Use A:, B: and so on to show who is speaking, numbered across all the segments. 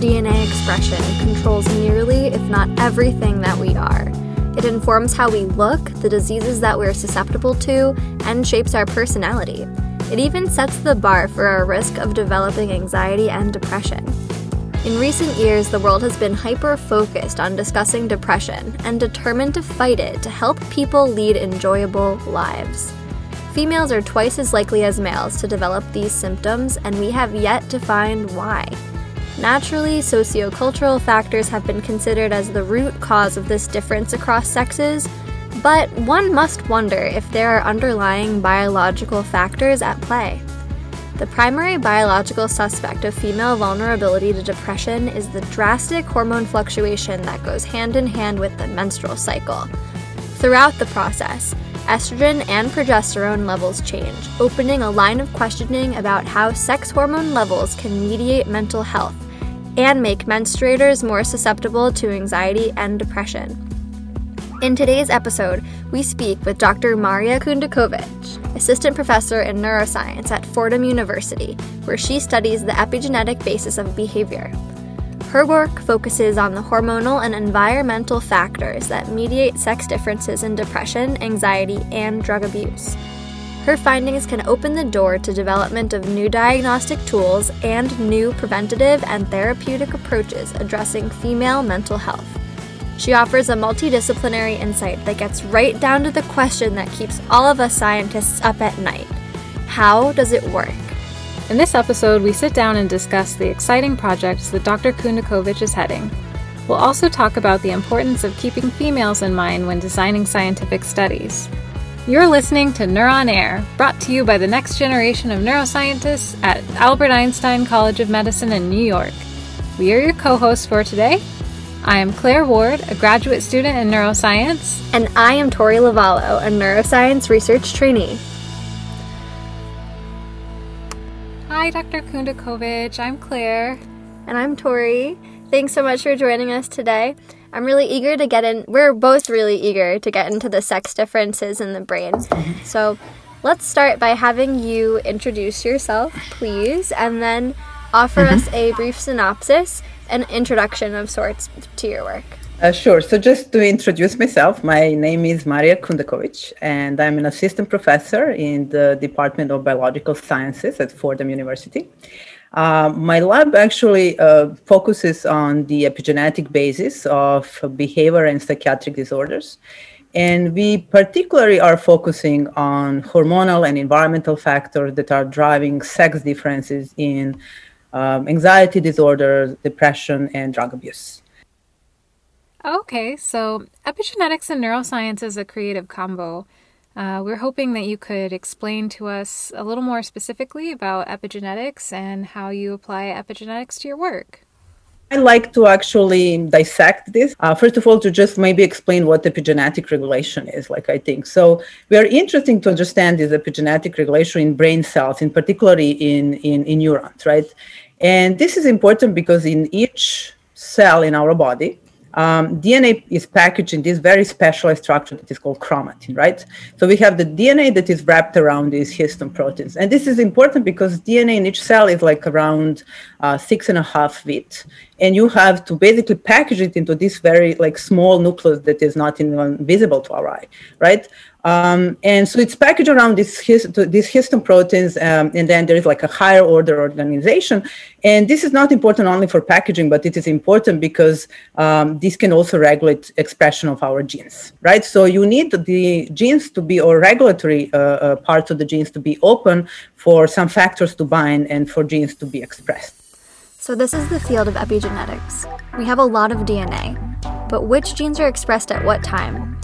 A: DNA expression controls nearly, if not everything that we are. It informs how we look, the diseases that we're susceptible to, and shapes our personality. It even sets the bar for our risk of developing anxiety and depression. In recent years, the world has been hyper focused on discussing depression and determined to fight it to help people lead enjoyable lives. Females are twice as likely as males to develop these symptoms, and we have yet to find why. Naturally, sociocultural factors have been considered as the root cause of this difference across sexes, but one must wonder if there are underlying biological factors at play. The primary biological suspect of female vulnerability to depression is the drastic hormone fluctuation that goes hand in hand with the menstrual cycle. Throughout the process, estrogen and progesterone levels change, opening a line of questioning about how sex hormone levels can mediate mental health and make menstruators more susceptible to anxiety and depression. In today's episode, we speak with Dr. Maria Kundakovic, assistant professor in neuroscience at Fordham University, where she studies the epigenetic basis of behavior. Her work focuses on the hormonal and environmental factors that mediate sex differences in depression, anxiety, and drug abuse. Her findings can open the door to development of new diagnostic tools and new preventative and therapeutic approaches addressing female mental health. She offers a multidisciplinary insight that gets right down to the question that keeps all of us scientists up at night How does it work?
B: In this episode, we sit down and discuss the exciting projects that Dr. Kundakovic is heading. We'll also talk about the importance of keeping females in mind when designing scientific studies. You're listening to Neuron Air, brought to you by the next generation of neuroscientists at Albert Einstein College of Medicine in New York. We are your co hosts for today. I am Claire Ward, a graduate student in neuroscience.
A: And I am Tori Lavallo, a neuroscience research trainee.
B: Hi, Dr. Kundakovic. I'm Claire.
A: And I'm Tori. Thanks so much for joining us today. I'm really eager to get in, we're both really eager to get into the sex differences in the brain. So let's start by having you introduce yourself, please, and then offer mm-hmm. us a brief synopsis an introduction of sorts to your work.
C: Uh, sure. So, just to introduce myself, my name is Marija Kundakovic, and I'm an assistant professor in the Department of Biological Sciences at Fordham University. Uh, my lab actually uh, focuses on the epigenetic basis of behavior and psychiatric disorders. And we particularly are focusing on hormonal and environmental factors that are driving sex differences in um, anxiety disorders, depression, and drug abuse.
B: Okay, so epigenetics and neuroscience is a creative combo. Uh, we're hoping that you could explain to us a little more specifically about epigenetics and how you apply epigenetics to your work.
C: I like to actually dissect this. Uh, first of all, to just maybe explain what epigenetic regulation is, like I think. So we are interested to understand this epigenetic regulation in brain cells, in particularly in, in, in neurons, right? And this is important because in each cell in our body, um, DNA is packaged in this very specialized structure that is called chromatin, right? So we have the DNA that is wrapped around these histone proteins. And this is important because DNA in each cell is like around uh, six and a half feet. And you have to basically package it into this very like small nucleus that is not even visible to our eye, right? Um, and so it's packaged around these, hist- these histone proteins, um, and then there is like a higher order organization. And this is not important only for packaging, but it is important because um, this can also regulate expression of our genes, right? So you need the genes to be, or regulatory uh, uh, parts of the genes to be open for some factors to bind and for genes to be expressed.
A: So this is the field of epigenetics. We have a lot of DNA, but which genes are expressed at what time?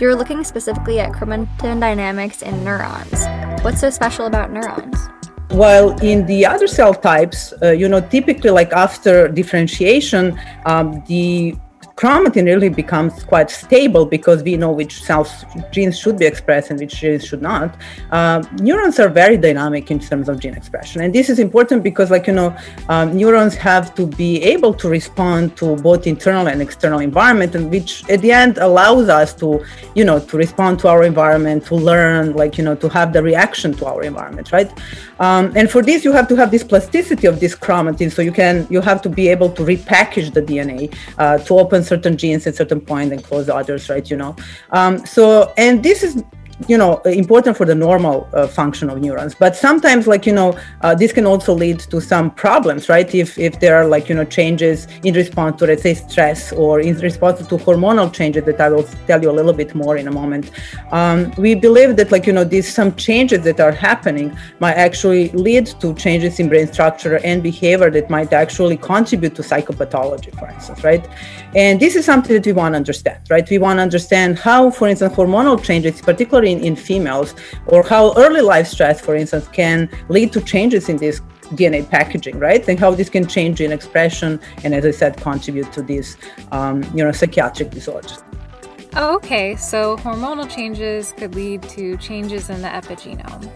A: You're looking specifically at chromatin dynamics in neurons. What's so special about neurons?
C: While in the other cell types, uh, you know, typically like after differentiation, um, the chromatin really becomes quite stable because we know which cells genes should be expressed and which genes should not. Uh, neurons are very dynamic in terms of gene expression, and this is important because, like you know, um, neurons have to be able to respond to both internal and external environment, and which at the end allows us to, you know, to respond to our environment, to learn, like you know, to have the reaction to our environment, right? Um, and for this, you have to have this plasticity of this chromatin, so you can you have to be able to repackage the DNA uh, to open certain genes at certain point and close others, right? You know, um, so and this is you know important for the normal uh, function of neurons. But sometimes like you know uh, this can also lead to some problems right? If if there are like you know changes in response to let's say stress or in response to hormonal changes that i will tell you a little bit more in a moment. Um, we believe that like you know these some changes that are happening might actually lead to changes in brain structure and behavior that might actually contribute to psychopathology for instance right? And this is something that we want to understand right? We want to understand how for instance hormonal changes particularly in, in females, or how early life stress, for instance, can lead to changes in this DNA packaging, right? And how this can change in expression, and as I said, contribute to these, um, you know, psychiatric disorders.
B: Oh, okay. So hormonal changes could lead to changes in the epigenome.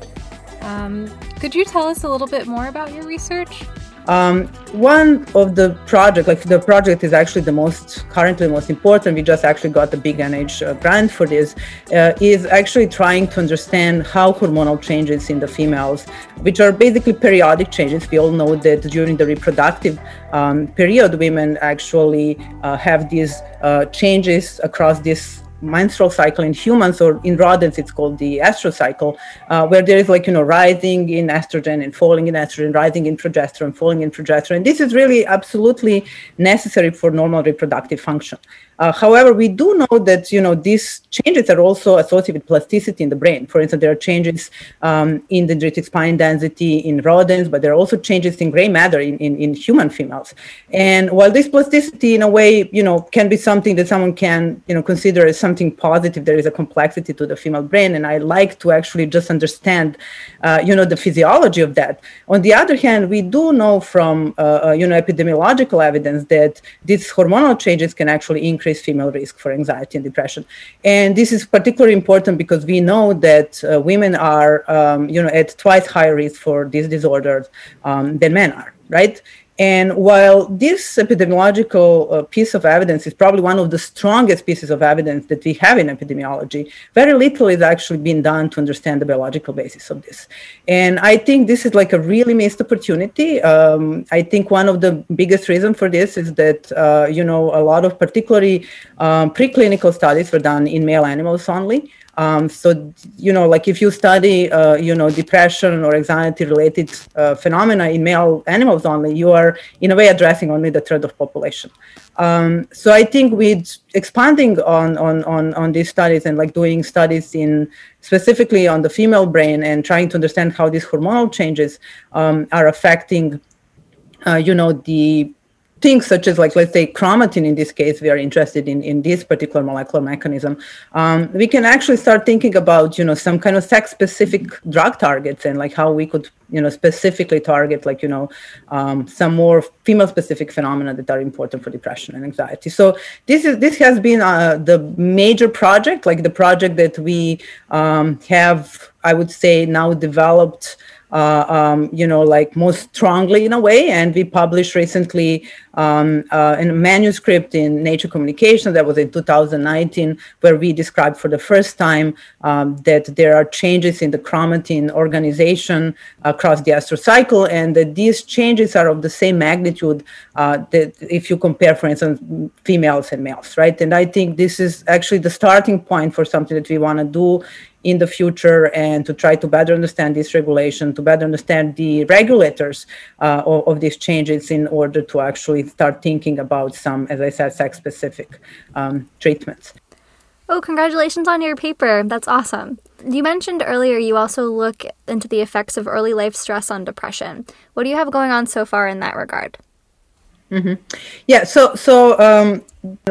B: Um, could you tell us a little bit more about your research?
C: Um, one of the project, like the project is actually the most currently most important. We just actually got the big NIH uh, grant for this. Uh, is actually trying to understand how hormonal changes in the females, which are basically periodic changes. We all know that during the reproductive um, period, women actually uh, have these uh, changes across this menstrual cycle in humans or in rodents it's called the estrous cycle uh, where there is like you know rising in estrogen and falling in estrogen rising in progesterone falling in progesterone this is really absolutely necessary for normal reproductive function uh, however, we do know that you know these changes are also associated with plasticity in the brain. For instance, there are changes um, in dendritic spine density in rodents, but there are also changes in gray matter in, in, in, human females. And while this plasticity, in a way, you know, can be something that someone can you know consider as something positive, there is a complexity to the female brain, and I like to actually just understand, uh, you know, the physiology of that. On the other hand, we do know from uh, uh you know epidemiological evidence that these hormonal changes can actually increase female risk for anxiety and depression. And this is particularly important because we know that uh, women are, um, you know, at twice higher risk for these disorders um, than men are, right? And while this epidemiological uh, piece of evidence is probably one of the strongest pieces of evidence that we have in epidemiology, very little is actually being done to understand the biological basis of this. And I think this is like a really missed opportunity. Um, I think one of the biggest reasons for this is that, uh, you know, a lot of particularly um, preclinical studies were done in male animals only. Um, so, you know, like if you study, uh, you know, depression or anxiety-related uh, phenomena in male animals only, you are in a way addressing only the third of population. Um, so I think with expanding on, on on on these studies and like doing studies in specifically on the female brain and trying to understand how these hormonal changes um, are affecting, uh, you know, the things such as like let's say chromatin in this case we are interested in in this particular molecular mechanism um, we can actually start thinking about you know some kind of sex specific drug targets and like how we could you know specifically target like you know um, some more female specific phenomena that are important for depression and anxiety. So this is this has been uh, the major project like the project that we um, have i would say now developed uh, um, you know, like most strongly in a way. And we published recently um, uh, in a manuscript in Nature Communication that was in 2019, where we described for the first time um, that there are changes in the chromatin organization across the estrous cycle, and that these changes are of the same magnitude uh, that if you compare, for instance, females and males, right? And I think this is actually the starting point for something that we want to do in the future and to try to better understand this regulation, to better understand the regulators uh, of, of, these changes in order to actually start thinking about some, as I said, sex specific um, treatments.
A: Oh, congratulations on your paper. That's awesome. You mentioned earlier you also look into the effects of early life stress on depression. What do you have going on so far in that regard?
C: Mm-hmm. Yeah, so so um,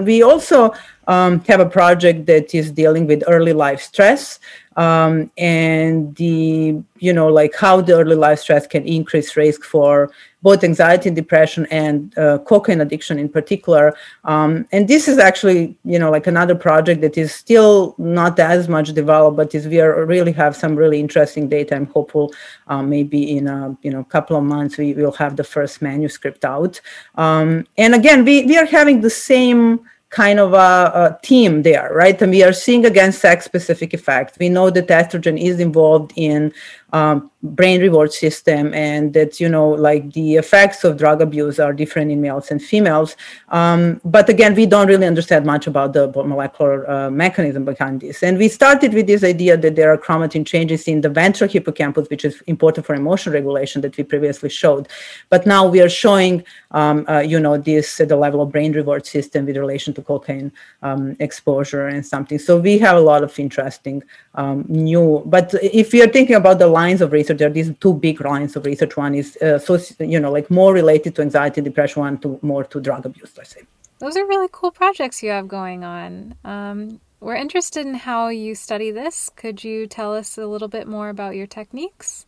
C: we also um, have a project that is dealing with early life stress um, and the you know like how the early life stress can increase risk for both anxiety and depression and uh, cocaine addiction in particular. Um, and this is actually, you know, like another project that is still not as much developed, but is we are really have some really interesting data. I'm hopeful um, maybe in a you know couple of months we will have the first manuscript out. Um, and again, we we are having the same kind of a, a, team there, right? And we are seeing again sex specific effects. We know that estrogen is involved in um, brain reward system and that you know like the effects of drug abuse are different in males and females. Um, but again we don't really understand much about the molecular uh, mechanism behind this. And we started with this idea that there are chromatin changes in the ventral hippocampus which is important for emotion regulation that we previously showed. But now we are showing um, uh, you know this at the level of brain reward system with relation to cocaine um, exposure and something. So we have a lot of interesting um, new but if we are thinking about the lines of research there are these two big lines of research. One is uh, so you know like more related to anxiety depression one to more to drug abuse let's say.
B: Those are really cool projects you have going on. Um, we're interested in how you study this. Could you tell us a little bit more about your techniques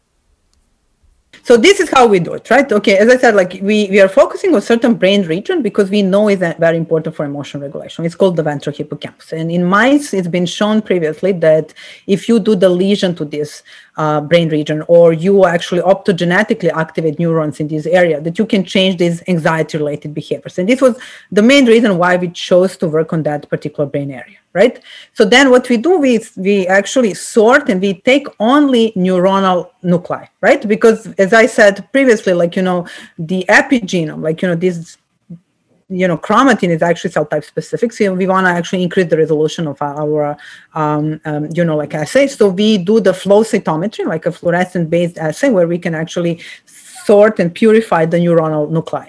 C: so this is how we do it, right? Okay, as I said, like we, we are focusing on certain brain region because we know it's very important for emotion regulation. It's called the ventral hippocampus. And in mice, it's been shown previously that if you do the lesion to this uh, brain region or you actually optogenetically activate neurons in this area, that you can change these anxiety related behaviors. And this was the main reason why we chose to work on that particular brain area right? So then what we do is we actually sort and we take only neuronal nuclei, right? Because as I said previously, like, you know, the epigenome, like, you know, this you know chromatin is actually cell type specific so we want to actually increase the resolution of our um, um, you know like assay so we do the flow cytometry like a fluorescent based assay where we can actually sort and purify the neuronal nuclei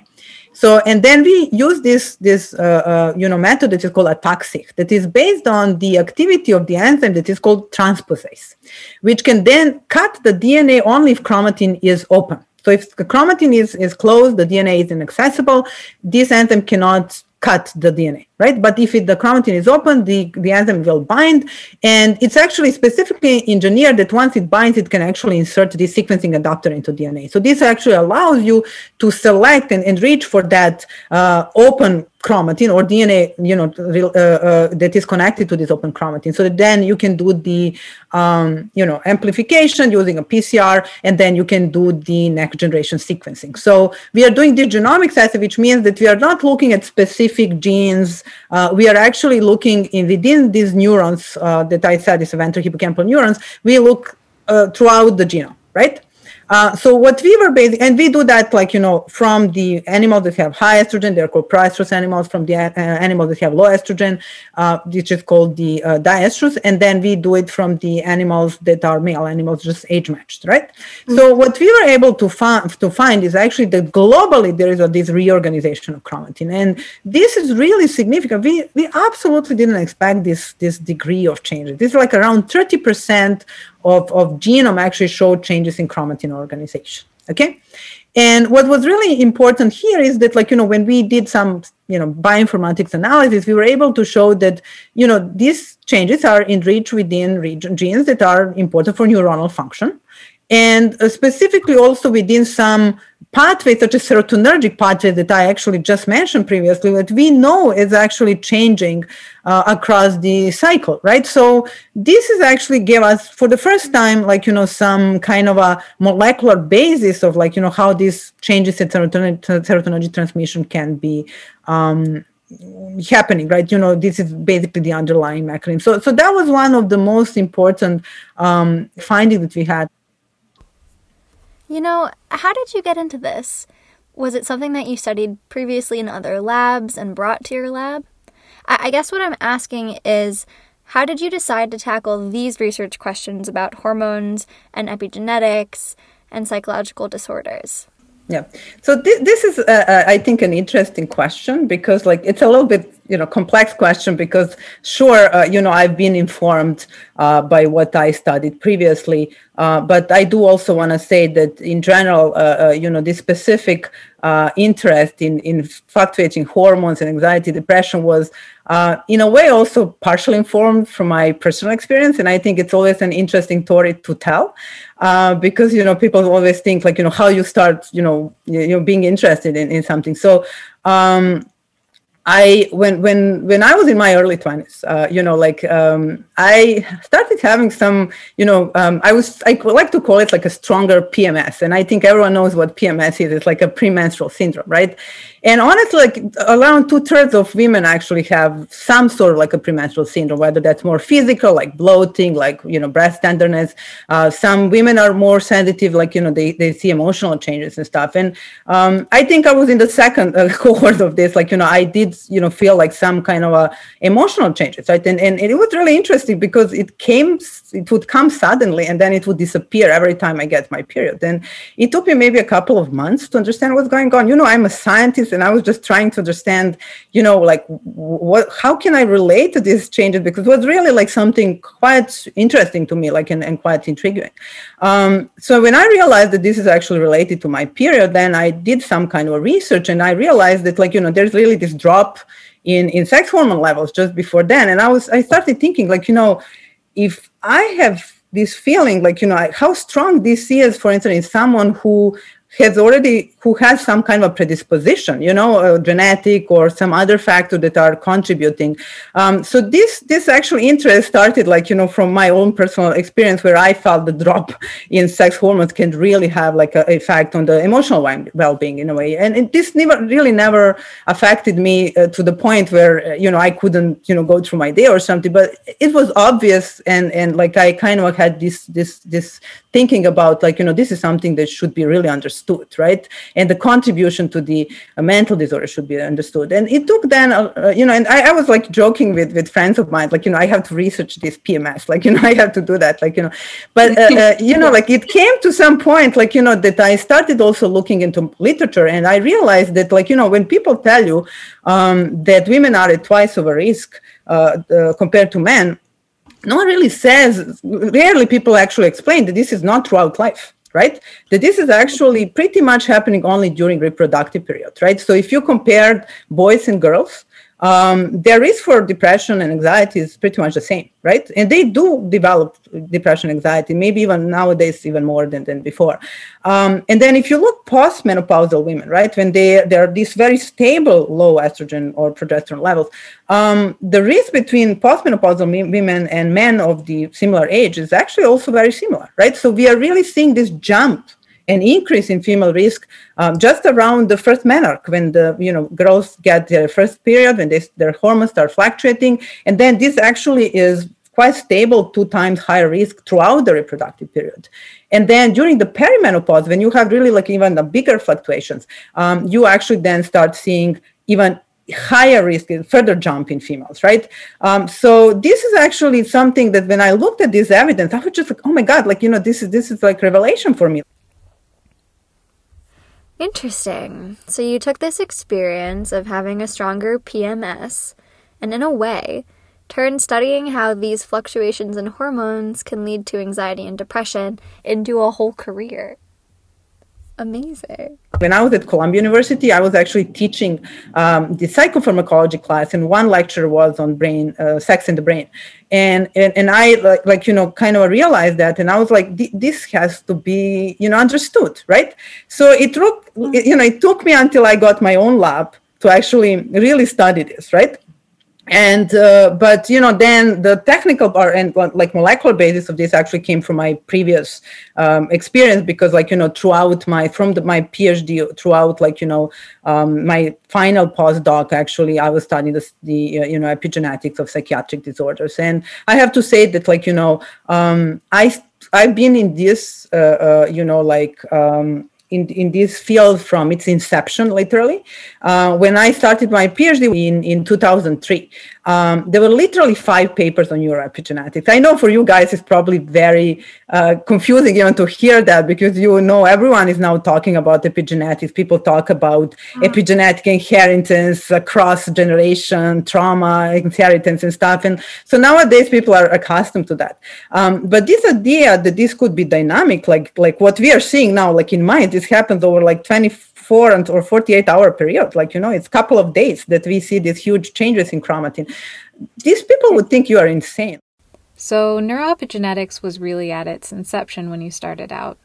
C: so, and then we use this, this uh, uh, you know, method that is called ATAC-seq that is based on the activity of the enzyme that is called transposase, which can then cut the DNA only if chromatin is open. So if the chromatin is, is closed, the DNA is inaccessible, this enzyme cannot cut the DNA, right? But if it, the chromatin is open, the, the enzyme will bind. And it's actually specifically engineered that once it binds, it can actually insert this sequencing adapter into DNA. So this actually allows you to select and and reach for that uh, open chromatin or DNA, you know, uh, uh, that is connected to this open chromatin. So then you can do the, um, you know, amplification using a PCR, and then you can do the next generation sequencing. So we are doing the genomics assay, which means that we are not looking at specific genes. Uh, we are actually looking in within these neurons uh, that I said is ventral hippocampal neurons. We look uh, throughout the genome, right? Uh, so what we were basing, and we do that like, you know, from the animals that have high estrogen, they're called proestrus animals, from the uh, animals that have low estrogen, uh, which is called the uh, diestrus, and then we do it from the animals that are male animals, just age matched, right? Mm-hmm. So what we were able to, find to find is actually that globally there is a, this reorganization of chromatin, and this is really significant. We, we absolutely didn't expect this, this degree of change. This is like around 30% of, of genome actually showed changes in chromatin organization. Okay. And what was really important here is that, like, you know, when we did some, you know, bioinformatics analysis, we were able to show that, you know, these changes are enriched within region genes that are important for neuronal function and uh, specifically also within some pathways such as serotonergic pathway that I actually just mentioned previously that we know is actually changing uh, across the cycle, right? So this is actually give us for the first time like you know some kind of a molecular basis of like you know how these changes in serotonergic transmission can be um, happening right? You know this is basically the underlying mechanism. So so that was one of the most important um, findings that we had
A: you know, how did you get into this? Was it something that you studied previously in other labs and brought to your lab? I, I guess what I'm asking is how did you decide to tackle these research questions about hormones and epigenetics and psychological disorders?
C: Yeah. So th- this is, uh, I think, an interesting question because, like, it's a little bit you know complex question because sure uh, you know i've been informed uh, by what i studied previously uh, but i do also want to say that in general uh, uh, you know this specific uh, interest in in fluctuating hormones and anxiety depression was in a way also partially informed from my personal experience and i think it's always an interesting story to tell because you know people always think like you know how you start you know you know being interested in, in something. So um, I when when when I was in my early twenties, uh, you know, like um, I started having some, you know, um, I was I like to call it like a stronger PMS, and I think everyone knows what PMS is. It's like a premenstrual syndrome, right? And honestly, like around two thirds of women actually have some sort of like a premenstrual syndrome, whether that's more physical, like bloating, like you know, breast tenderness. Uh, some women are more sensitive, like you know, they they see emotional changes and stuff. And um, I think I was in the second uh, cohort of this, like you know, I did you know feel like some kind of a emotional changes right and, and it was really interesting because it came it would come suddenly and then it would disappear every time i get my period and it took me maybe a couple of months to understand what's going on you know i'm a scientist and i was just trying to understand you know like what how can i relate to these changes? Because it was really like something quite interesting to me like and, and quite intriguing. Um, so when i realized that this is actually related to my period then i did some kind of research and i realized that like you know there's really this drop in in sex hormone levels just before then. And i was i started thinking like you know if i have this feeling like you know how strong this is for instance in someone who has already who has some kind of predisposition you know genetic or some other factor that are contributing. Um, so this this actually interest started like you know from my own personal experience where i felt the drop in sex hormones can really have like an effect on the emotional well-being in a way. And it, this never really never affected me uh, to the point where uh, you know i couldn't you know go through my day or something. But it was obvious and and like i kind of had this this this thinking about like you know this is something that should be really understood right and the contribution to the uh, mental disorder should be understood. And it took then uh, uh you know and I, I, was like joking with with friends of mine like you know i have to research this pms like you know i have to do that like you know. But uh, uh, you know like it came to some point like you know that i started also looking into literature and i realized that like you know when people tell you um, that women are at twice a risk uh, compared to men no one really says, rarely people actually explain that this is not throughout life, right? That this is actually pretty much happening only during reproductive period, right? So if you compared boys and girls, um, their risk for depression and anxiety is pretty much the same, right? And they do develop depression, anxiety, maybe even nowadays even more than, than before. Um, and then if you look post-menopausal women, right, when they there are these very stable low estrogen or progesterone levels, um, the risk between postmenopausal women and men of the similar age is actually also very similar, right? So we are really seeing this jump an increase in female risk um, just around the first menarche when the you know girls get their first period when they, their hormones start fluctuating. And then this actually is quite stable two times higher risk throughout the reproductive period. And then during the perimenopause when you have really like even the bigger fluctuations um, you actually then start seeing even higher risk further jump in females right? Um, so this is actually something that when i looked at this evidence i was just like oh my god like you know this is this is like revelation for me
A: Interesting. So you took this experience of having a stronger PMS and, in a way, turned studying how these fluctuations in hormones can lead to anxiety and depression into a whole career amazing.
C: When I was at Columbia University, I was actually teaching um, the psychopharmacology class, and one lecture was on brain, uh, sex in the brain, and and, and I like, like you know kind of realized that, and I was like, this has to be you know understood, right? So it took you know it took me until I got my own lab to actually really study this, right? And uh, but you know then the technical part and like molecular basis of this actually came from my previous um, experience because like you know throughout my from the, my phd throughout like you know um, my final postdoc actually i was studying the uh, you know epigenetics of psychiatric disorders. And i have to say that like you know um, i i've been in this uh, uh you know like um, in, in this field from its inception, literally. Uh, when I started my PhD in, in 2003, um, there were literally five papers on neuroepigenetics. I know for you guys it's probably very uh, confusing even to hear that because you know everyone is now talking about epigenetics. People talk about mm-hmm. epigenetic inheritance across generation, trauma, inheritance, and stuff. And so nowadays people are accustomed to that. Um, but this idea that this could be dynamic, like like what we are seeing now, like in mind, this happens over like 24 or 48 hour period. Like, you know, it's a couple of days that we see these huge changes in chromatin. These people would think you are insane.
B: So, neuroepigenetics was really at its inception when you started out.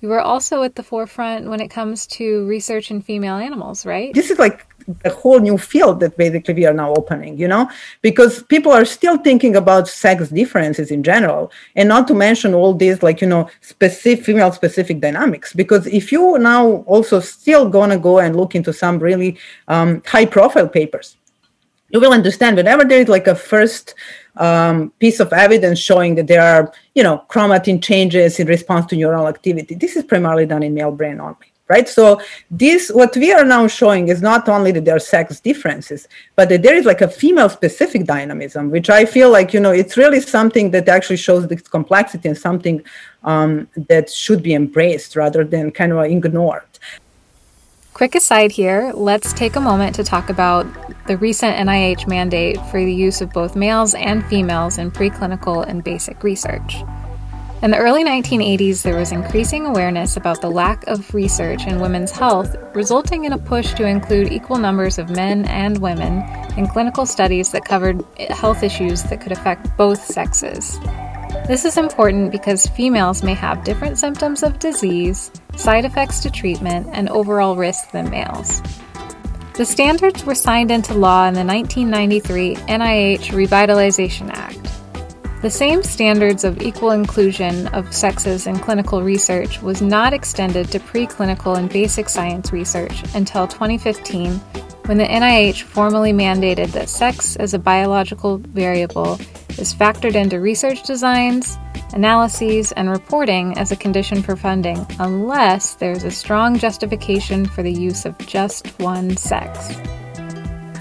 B: You were also at the forefront when it comes to research in female animals, right?
C: This is like a whole new field that basically we are now opening, you know, because people are still thinking about sex differences in general, and not to mention all these like you know specific female specific dynamics. Because if you now also still gonna go and look into some really um, high profile papers, you will understand whenever there is like a first um, piece of evidence showing that there are you know chromatin changes in response to neural activity. This is primarily done in male brain only right? So this, what we are now showing is not only that there are sex differences, but that there is like a female-specific dynamism, which I feel like you know it's really something that actually shows this complexity and something um, that should be embraced rather than kind of ignored.
B: Quick aside here, let's take a moment to talk about the recent NIH mandate for the use of both males and females in preclinical and basic research. In the early 1980s, there was increasing awareness about the lack of research in women's health, resulting in a push to include equal numbers of men and women in clinical studies that covered health issues that could affect both sexes. This is important because females may have different symptoms of disease, side effects to treatment, and overall risk than males. The standards were signed into law in the 1993 NIH Revitalization Act. The same standards of equal inclusion of sexes in clinical research was not extended to preclinical and basic science research until 2015 when the NIH formally mandated that sex as a biological variable is factored into research designs, analyses, and reporting as a condition for funding unless there's a strong justification for the use of just one sex.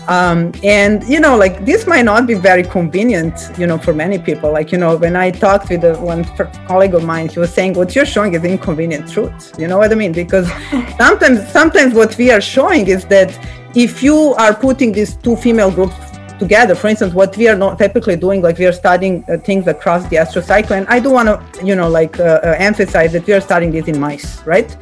C: Um, and you know like this might not be very convenient you know for many people. Like you know when i talked with one colleague of mine he was saying what you're showing is inconvenient truth. You know what i mean? Because sometimes sometimes what we are showing is that if you are putting these two female groups together for instance what we are not typically doing like we are studying uh, things across the estrous cycle and i do want to you know like uh, uh, emphasize that we are studying this in mice right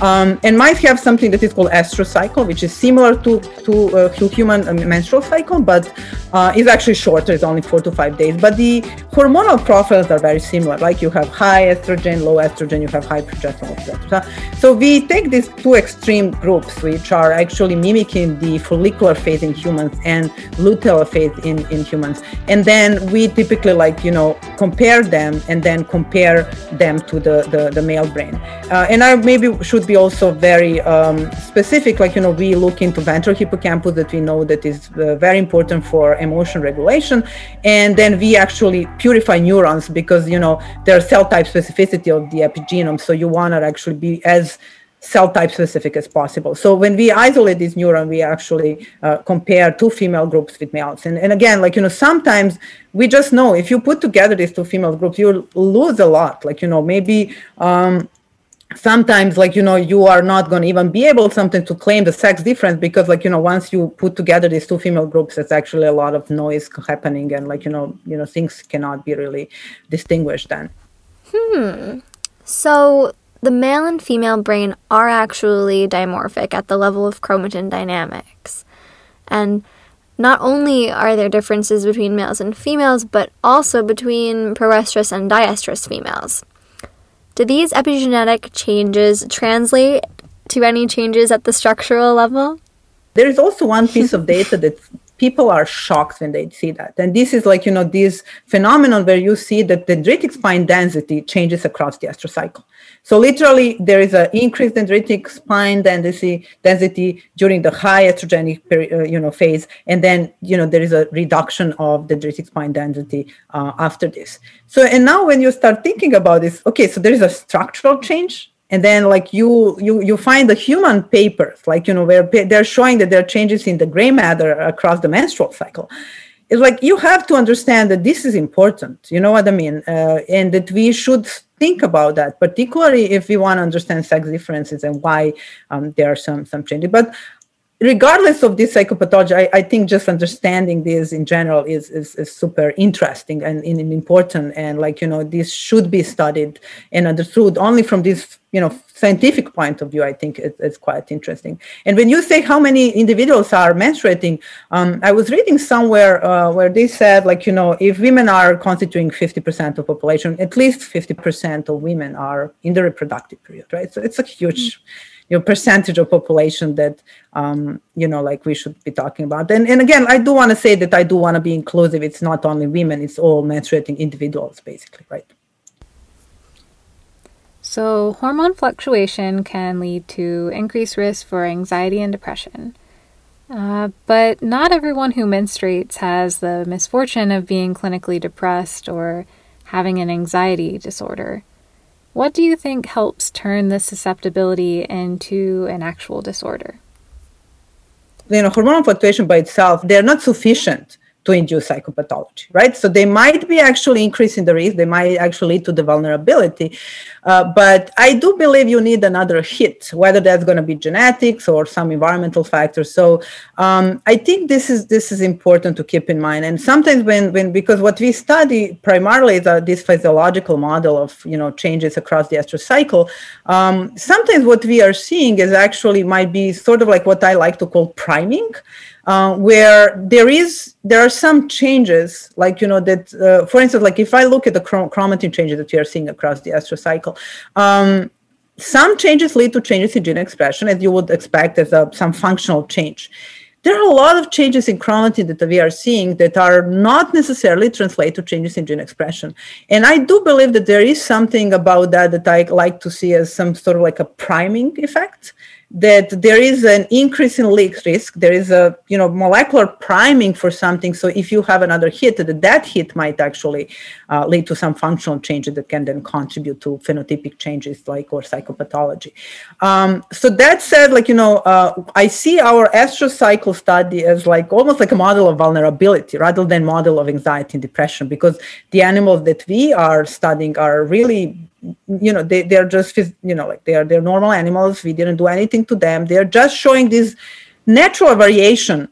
C: um, and mice have something that is called estrous cycle, which is similar to to, uh, to human um, menstrual cycle, but uh, is actually shorter. It's only four to five days. But the hormonal profiles are very similar. Like you have high estrogen, low estrogen, you have high progesterone, etc. So we take these two extreme groups, which are actually mimicking the follicular phase in humans and luteal phase in, in humans, and then we typically like you know compare them and then compare them to the the, the male brain. Uh, and I maybe should be also very um, specific. Like, you know, we look into ventral hippocampus that we know that is uh, very important for emotion regulation. And then we actually purify neurons because, you know, there are cell type specificity of the epigenome. So you want to actually be as cell type specific as possible. So when we isolate this neuron, we actually uh, compare two female groups with males. And, and again, like, you know, sometimes we just know if you put together these two female groups, you'll lose a lot. Like, you know, maybe um, sometimes like you know you are not going to even be able something to claim the sex difference because like you know once you put together these two female groups it's actually a lot of noise happening and like you know you know things cannot be really distinguished then.
A: Hmm. So the male and female brain are actually dimorphic at the level of chromatin dynamics. And not only are there differences between males and females but also between proestrus and diestrous females do these epigenetic changes translate to any changes at the structural level?
C: There is also one piece of data that people are shocked when they see that. And this is like, you know, this phenomenon where you see that dendritic spine density changes across the estrous cycle. So literally there is an increased dendritic spine density, density during the high estrogenic uh, you know, phase. And then, you know, there is a reduction of dendritic spine density uh, after this. So, and now when you start thinking about this, okay, so there is a structural change and then like you you you find the human papers like you know where they're showing that there are changes in the gray matter across the menstrual cycle it's like you have to understand that this is important. You know what i mean? Uh, and that we should think about that particularly if we want to understand sex differences and why um, there are some some changes. But regardless of this psychopathology, I, I, think just understanding this in general is, is, is super interesting and, and, important. And like, you know, this should be studied and understood only from this, you know, scientific point of view. I think it, it's quite interesting. And when you say how many individuals are menstruating, um, I was reading somewhere uh, where they said, like, you know, if women are constituting 50% of population, at least 50% of women are in the reproductive period, right? So it's a huge. Mm-hmm you know percentage of population that um, you know like we should be talking about and, and again i do want to say that i do want to be inclusive it's not only women it's all menstruating individuals basically right
B: so hormone fluctuation can lead to increased risk for anxiety and depression uh, but not everyone who menstruates has the misfortune of being clinically depressed or having an anxiety disorder. What do you think helps turn this susceptibility into an actual disorder?
C: You know, hormonal fluctuation by itself, they're not sufficient to induce psychopathology, right? So they might be actually increasing the risk, they might actually lead to the vulnerability. Uh, but I do believe you need another hit, whether that's going to be genetics or some environmental factors. So um, I think this is this is important to keep in mind. And sometimes when when because what we study primarily is uh, this physiological model of you know changes across the estrous cycle. Um, sometimes what we are seeing is actually might be sort of like what I like to call priming uh, where there is there are some changes like you know that uh, for instance like if i look at the chromatin changes that we are seeing across the estrous cycle um, some changes lead to changes in gene expression as you would expect as a, some functional change there are a lot of changes in chromatin that we are seeing that are not necessarily translate to changes in gene expression. And I do believe that there is something about that that I like to see as some sort of like a priming effect that there is an increase in leak risk. There is a you know molecular priming for something. So if you have another hit that that hit might actually uh, lead to some functional changes that can then contribute to phenotypic changes like or psychopathology. Um, so that said like you know uh, i see our estrous cycle study as like almost like a model of vulnerability rather than model of anxiety and depression because the animals that we are studying are really you know they, they're just you know like they are they're normal animals. We didn't do anything to them. They're just showing this natural variation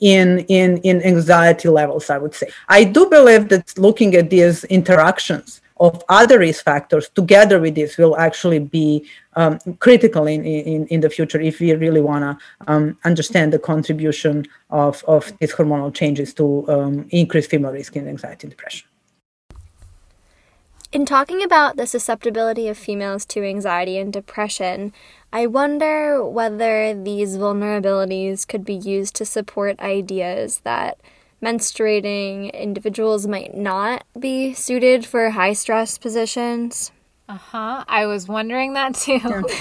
C: in in in anxiety levels i would say. I do believe that looking at these interactions of other risk factors together with this will actually be um, critical in, in, in the future if we really want to um, understand the contribution of, of these hormonal changes to um, increase female risk in anxiety and depression
A: in talking about the susceptibility of females to anxiety and depression, I wonder whether these vulnerabilities could be used to support ideas that menstruating individuals might not be suited for high stress positions.
B: Uh huh. I was wondering that too. Yeah.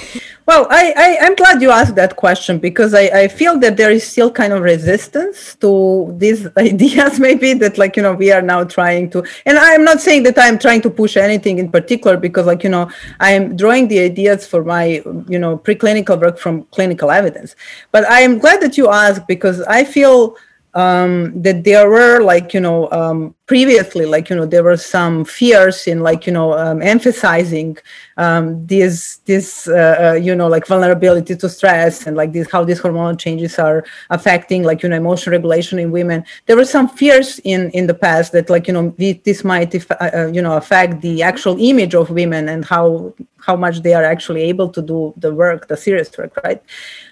C: Well, I, I, am glad you asked that question because I, I feel that there is still kind of resistance to these ideas, maybe that, like, you know, we are now trying to. And I'm not saying that I'm trying to push anything in particular because, like, you know, I'm drawing the ideas for my, you know, preclinical work from clinical evidence. But I am glad that you asked because I feel um, that there were like you know um, previously like you know there were some fears in like you know um, emphasizing um, this this uh, uh, you know like vulnerability to stress and like this how these hormonal changes are affecting like you know emotional regulation in women. There were some fears in in the past that like you know this might uh, uh, you know affect the actual image of women and how how much they are actually able to do the work the serious work right?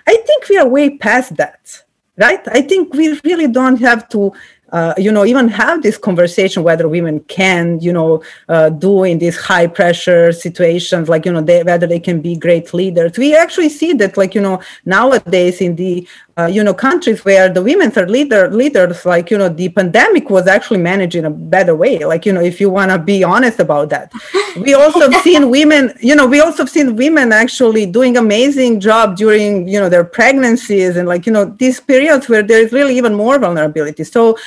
C: I think we are way past that right? I think we really don't have to uh, you know even have this conversation whether women can you know uh, do in these high pressure situations like you know they, whether they can be great leaders. We actually see that like you know nowadays in the uh, you know countries where the women are leader leaders like you know the pandemic was actually managed in a better way. Like you know if you want to be honest about that. We also have seen women you know we also have seen women actually doing amazing job during you know their pregnancies and like you know these periods where there is really even more vulnerability. So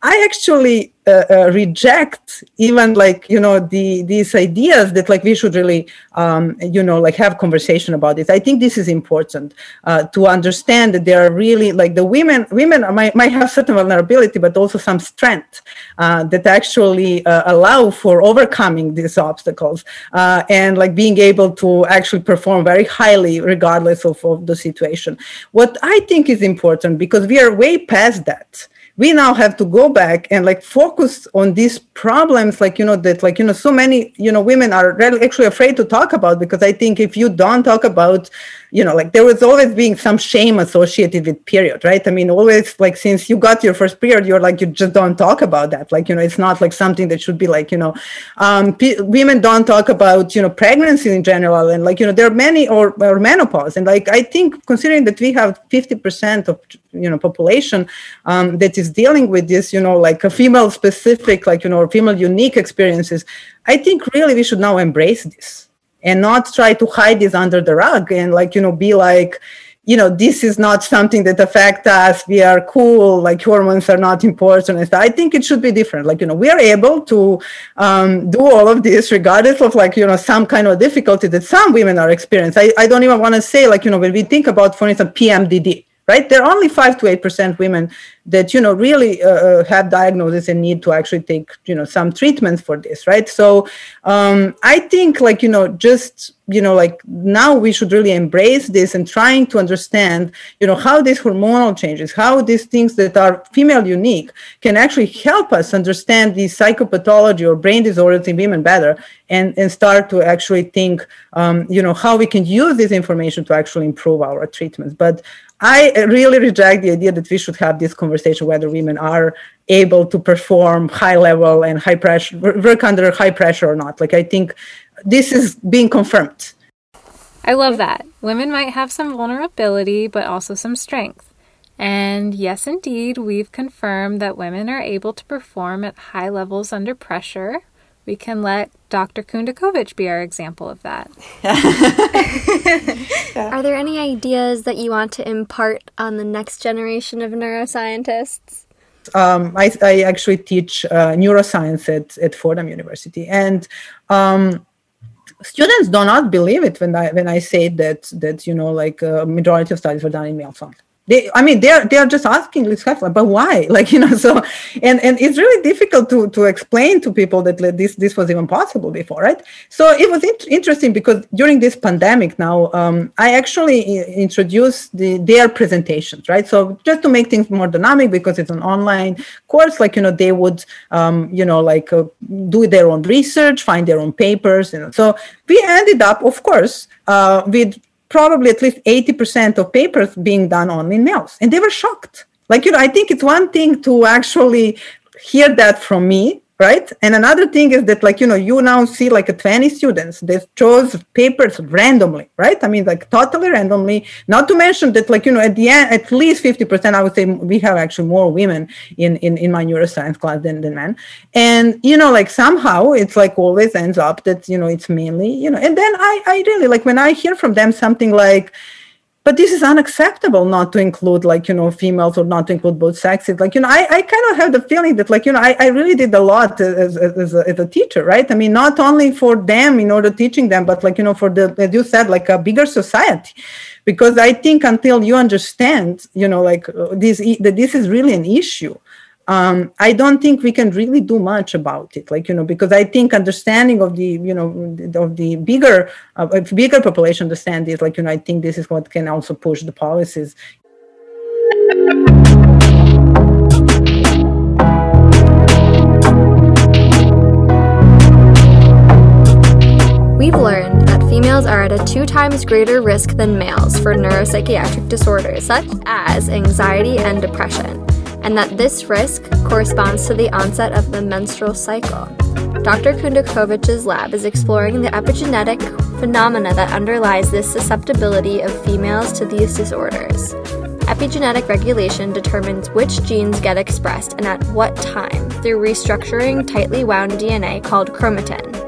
C: I actually uh, uh, reject even like you know the these ideas that like we should really um, you know like have conversation about this. I think this is important uh, to understand that there are really like the women women might, might have certain vulnerability, but also some strength uh, that actually uh, allow for overcoming these obstacles uh, and like being able to actually perform very highly regardless of, of the situation. What I think is important because we are way past that we now have to go back and like focus on these problems like you know that like you know so many you know women are really actually afraid to talk about because i think if you don't talk about you know like there was always being some shame associated with period right? I mean always like since you got your first period you're like you just don't talk about that. Like you know it's not like something that should be like you know um, p- women don't talk about you know pregnancy in general and like you know there are many or, or menopause. And like i think considering that we have 50% of you know population um, that is dealing with this you know like a female specific like you know female unique experiences i think really we should now embrace this and not try to hide this under the rug and like you know be like you know this is not something that affect us we are cool like hormones are not important and i think it should be different. Like you know we are able to um, do all of this regardless of like you know some kind of difficulty that some women are experiencing. I, I don't even want to say like you know when we think about for instance pmdd right? There are only 5 to 8% women that you know really uh, uh, have diagnosis and need to actually take you know some treatments for this right? So um, i think like you know just you know like now we should really embrace this and trying to understand you know how these hormonal changes how these things that are female unique can actually help us understand the psychopathology or brain disorders in women better and and start to actually think um, you know how we can use this information to actually improve our treatments. But I really reject the idea that we should have this conversation whether women are able to perform high level and high pressure work under high pressure or not. Like I think this is being confirmed.
B: I love that. Women might have some vulnerability, but also some strength. And yes, indeed, we've confirmed that women are able to perform at high levels under pressure. We can let Dr. Kundakovic be our example of that.
A: Are there any ideas that you want to impart on the next generation of neuroscientists?
C: Um, I, I, actually teach uh, neuroscience at, at Fordham University, and um, students do not believe it when I when I say that that you know like a uh, majority of studies were done in males only they i mean they're they're just asking but why? Like you know so and and it's really difficult to to explain to people that this this was even possible before right? So it was in- interesting because during this pandemic now um, i actually introduced the, their presentations right? So just to make things more dynamic because it's an online course like you know they would um, you know like uh, do their own research find their own papers you know. So we ended up of course uh, with probably at least 80% of papers being done only in males. And they were shocked. Like, you know, I think it's one thing to actually hear that from me right? And another thing is that like you know you now see like a 20 students they chose papers randomly right? I mean like totally randomly. Not to mention that like you know at the end at least 50% i would say we have actually more women in in, in my neuroscience class than, than men. And you know like somehow it's like always ends up that you know it's mainly you know and then i i really like when i hear from them something like but this is unacceptable not to include like you know females or not to include both sexes. Like you know i, I kind of have the feeling that like you know i, I really did a lot as, as, a, as a teacher right? I mean not only for them in order teaching them but like you know for the as you said like a bigger society. Because i think until you understand you know like uh, this that this is really an issue um, I don't think we can really do much about it. Like you know, because I think understanding of the you know of the bigger uh, bigger population understand this. Like you know, I think this is what can also push the policies.
A: We've learned that females are at a two times greater risk than males for neuropsychiatric disorders such as anxiety and depression and that this risk corresponds to the onset of the menstrual cycle. Dr. Kundakovic's lab is exploring the epigenetic phenomena that underlies this susceptibility of females to these disorders. Epigenetic regulation determines which genes get expressed and at what time through restructuring tightly wound DNA called chromatin.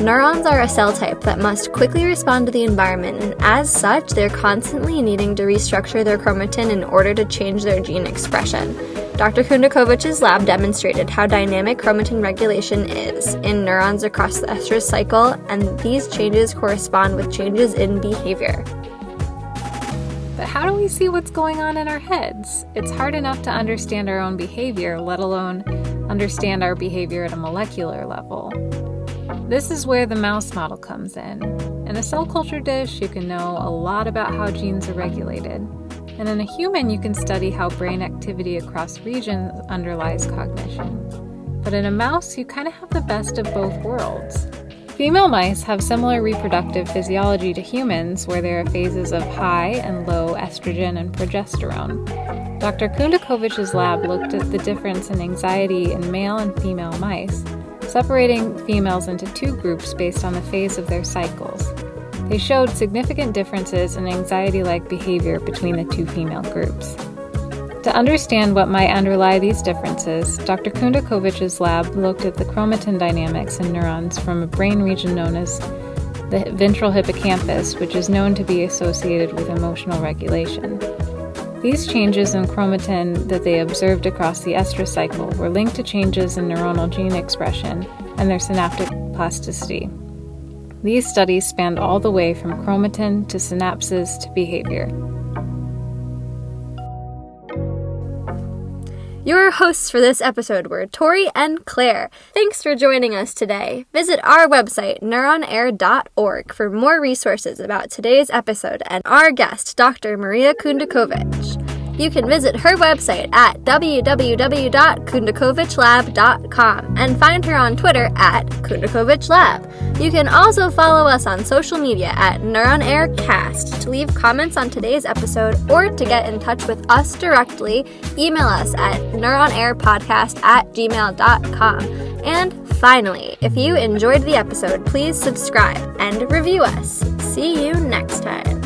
A: Neurons are a cell type that must quickly respond to the environment, and as such, they're constantly needing to restructure their chromatin in order to change their gene expression. Dr. Kundakovic's lab demonstrated how dynamic chromatin regulation is in neurons across the estrous cycle, and these changes correspond with changes in behavior.
B: But how do we see what's going on in our heads? It's hard enough to understand our own behavior, let alone understand our behavior at a molecular level. This is where the mouse model comes in. In a cell culture dish, you can know a lot about how genes are regulated. And in a human, you can study how brain activity across regions underlies cognition. But in a mouse, you kind of have the best of both worlds. Female mice have similar reproductive physiology to humans, where there are phases of high and low estrogen and progesterone. Dr. Kundakovic's lab looked at the difference in anxiety in male and female mice, separating females into two groups based on the phase of their cycles. They showed significant differences in anxiety like behavior between the two female groups. To understand what might underlie these differences, Dr. Kundakovic's lab looked at the chromatin dynamics in neurons from a brain region known as the ventral hippocampus, which is known to be associated with emotional regulation. These changes in chromatin that they observed across the estrous cycle were linked to changes in neuronal gene expression and their synaptic plasticity. These studies spanned all the way from chromatin to synapses to behavior.
A: Your hosts for this episode were Tori and Claire. Thanks for joining us today. Visit our website, neuronair.org, for more resources about today's episode and our guest, Dr. Maria Kundakovic. You can visit her website at www.kundakoviclab.com and find her on Twitter at kundakoviclab. You can also follow us on social media at NeuronAirCast to leave comments on today's episode or to get in touch with us directly, email us at neuronairpodcast at gmail.com. And finally, if you enjoyed the episode, please subscribe and review us. See you next time.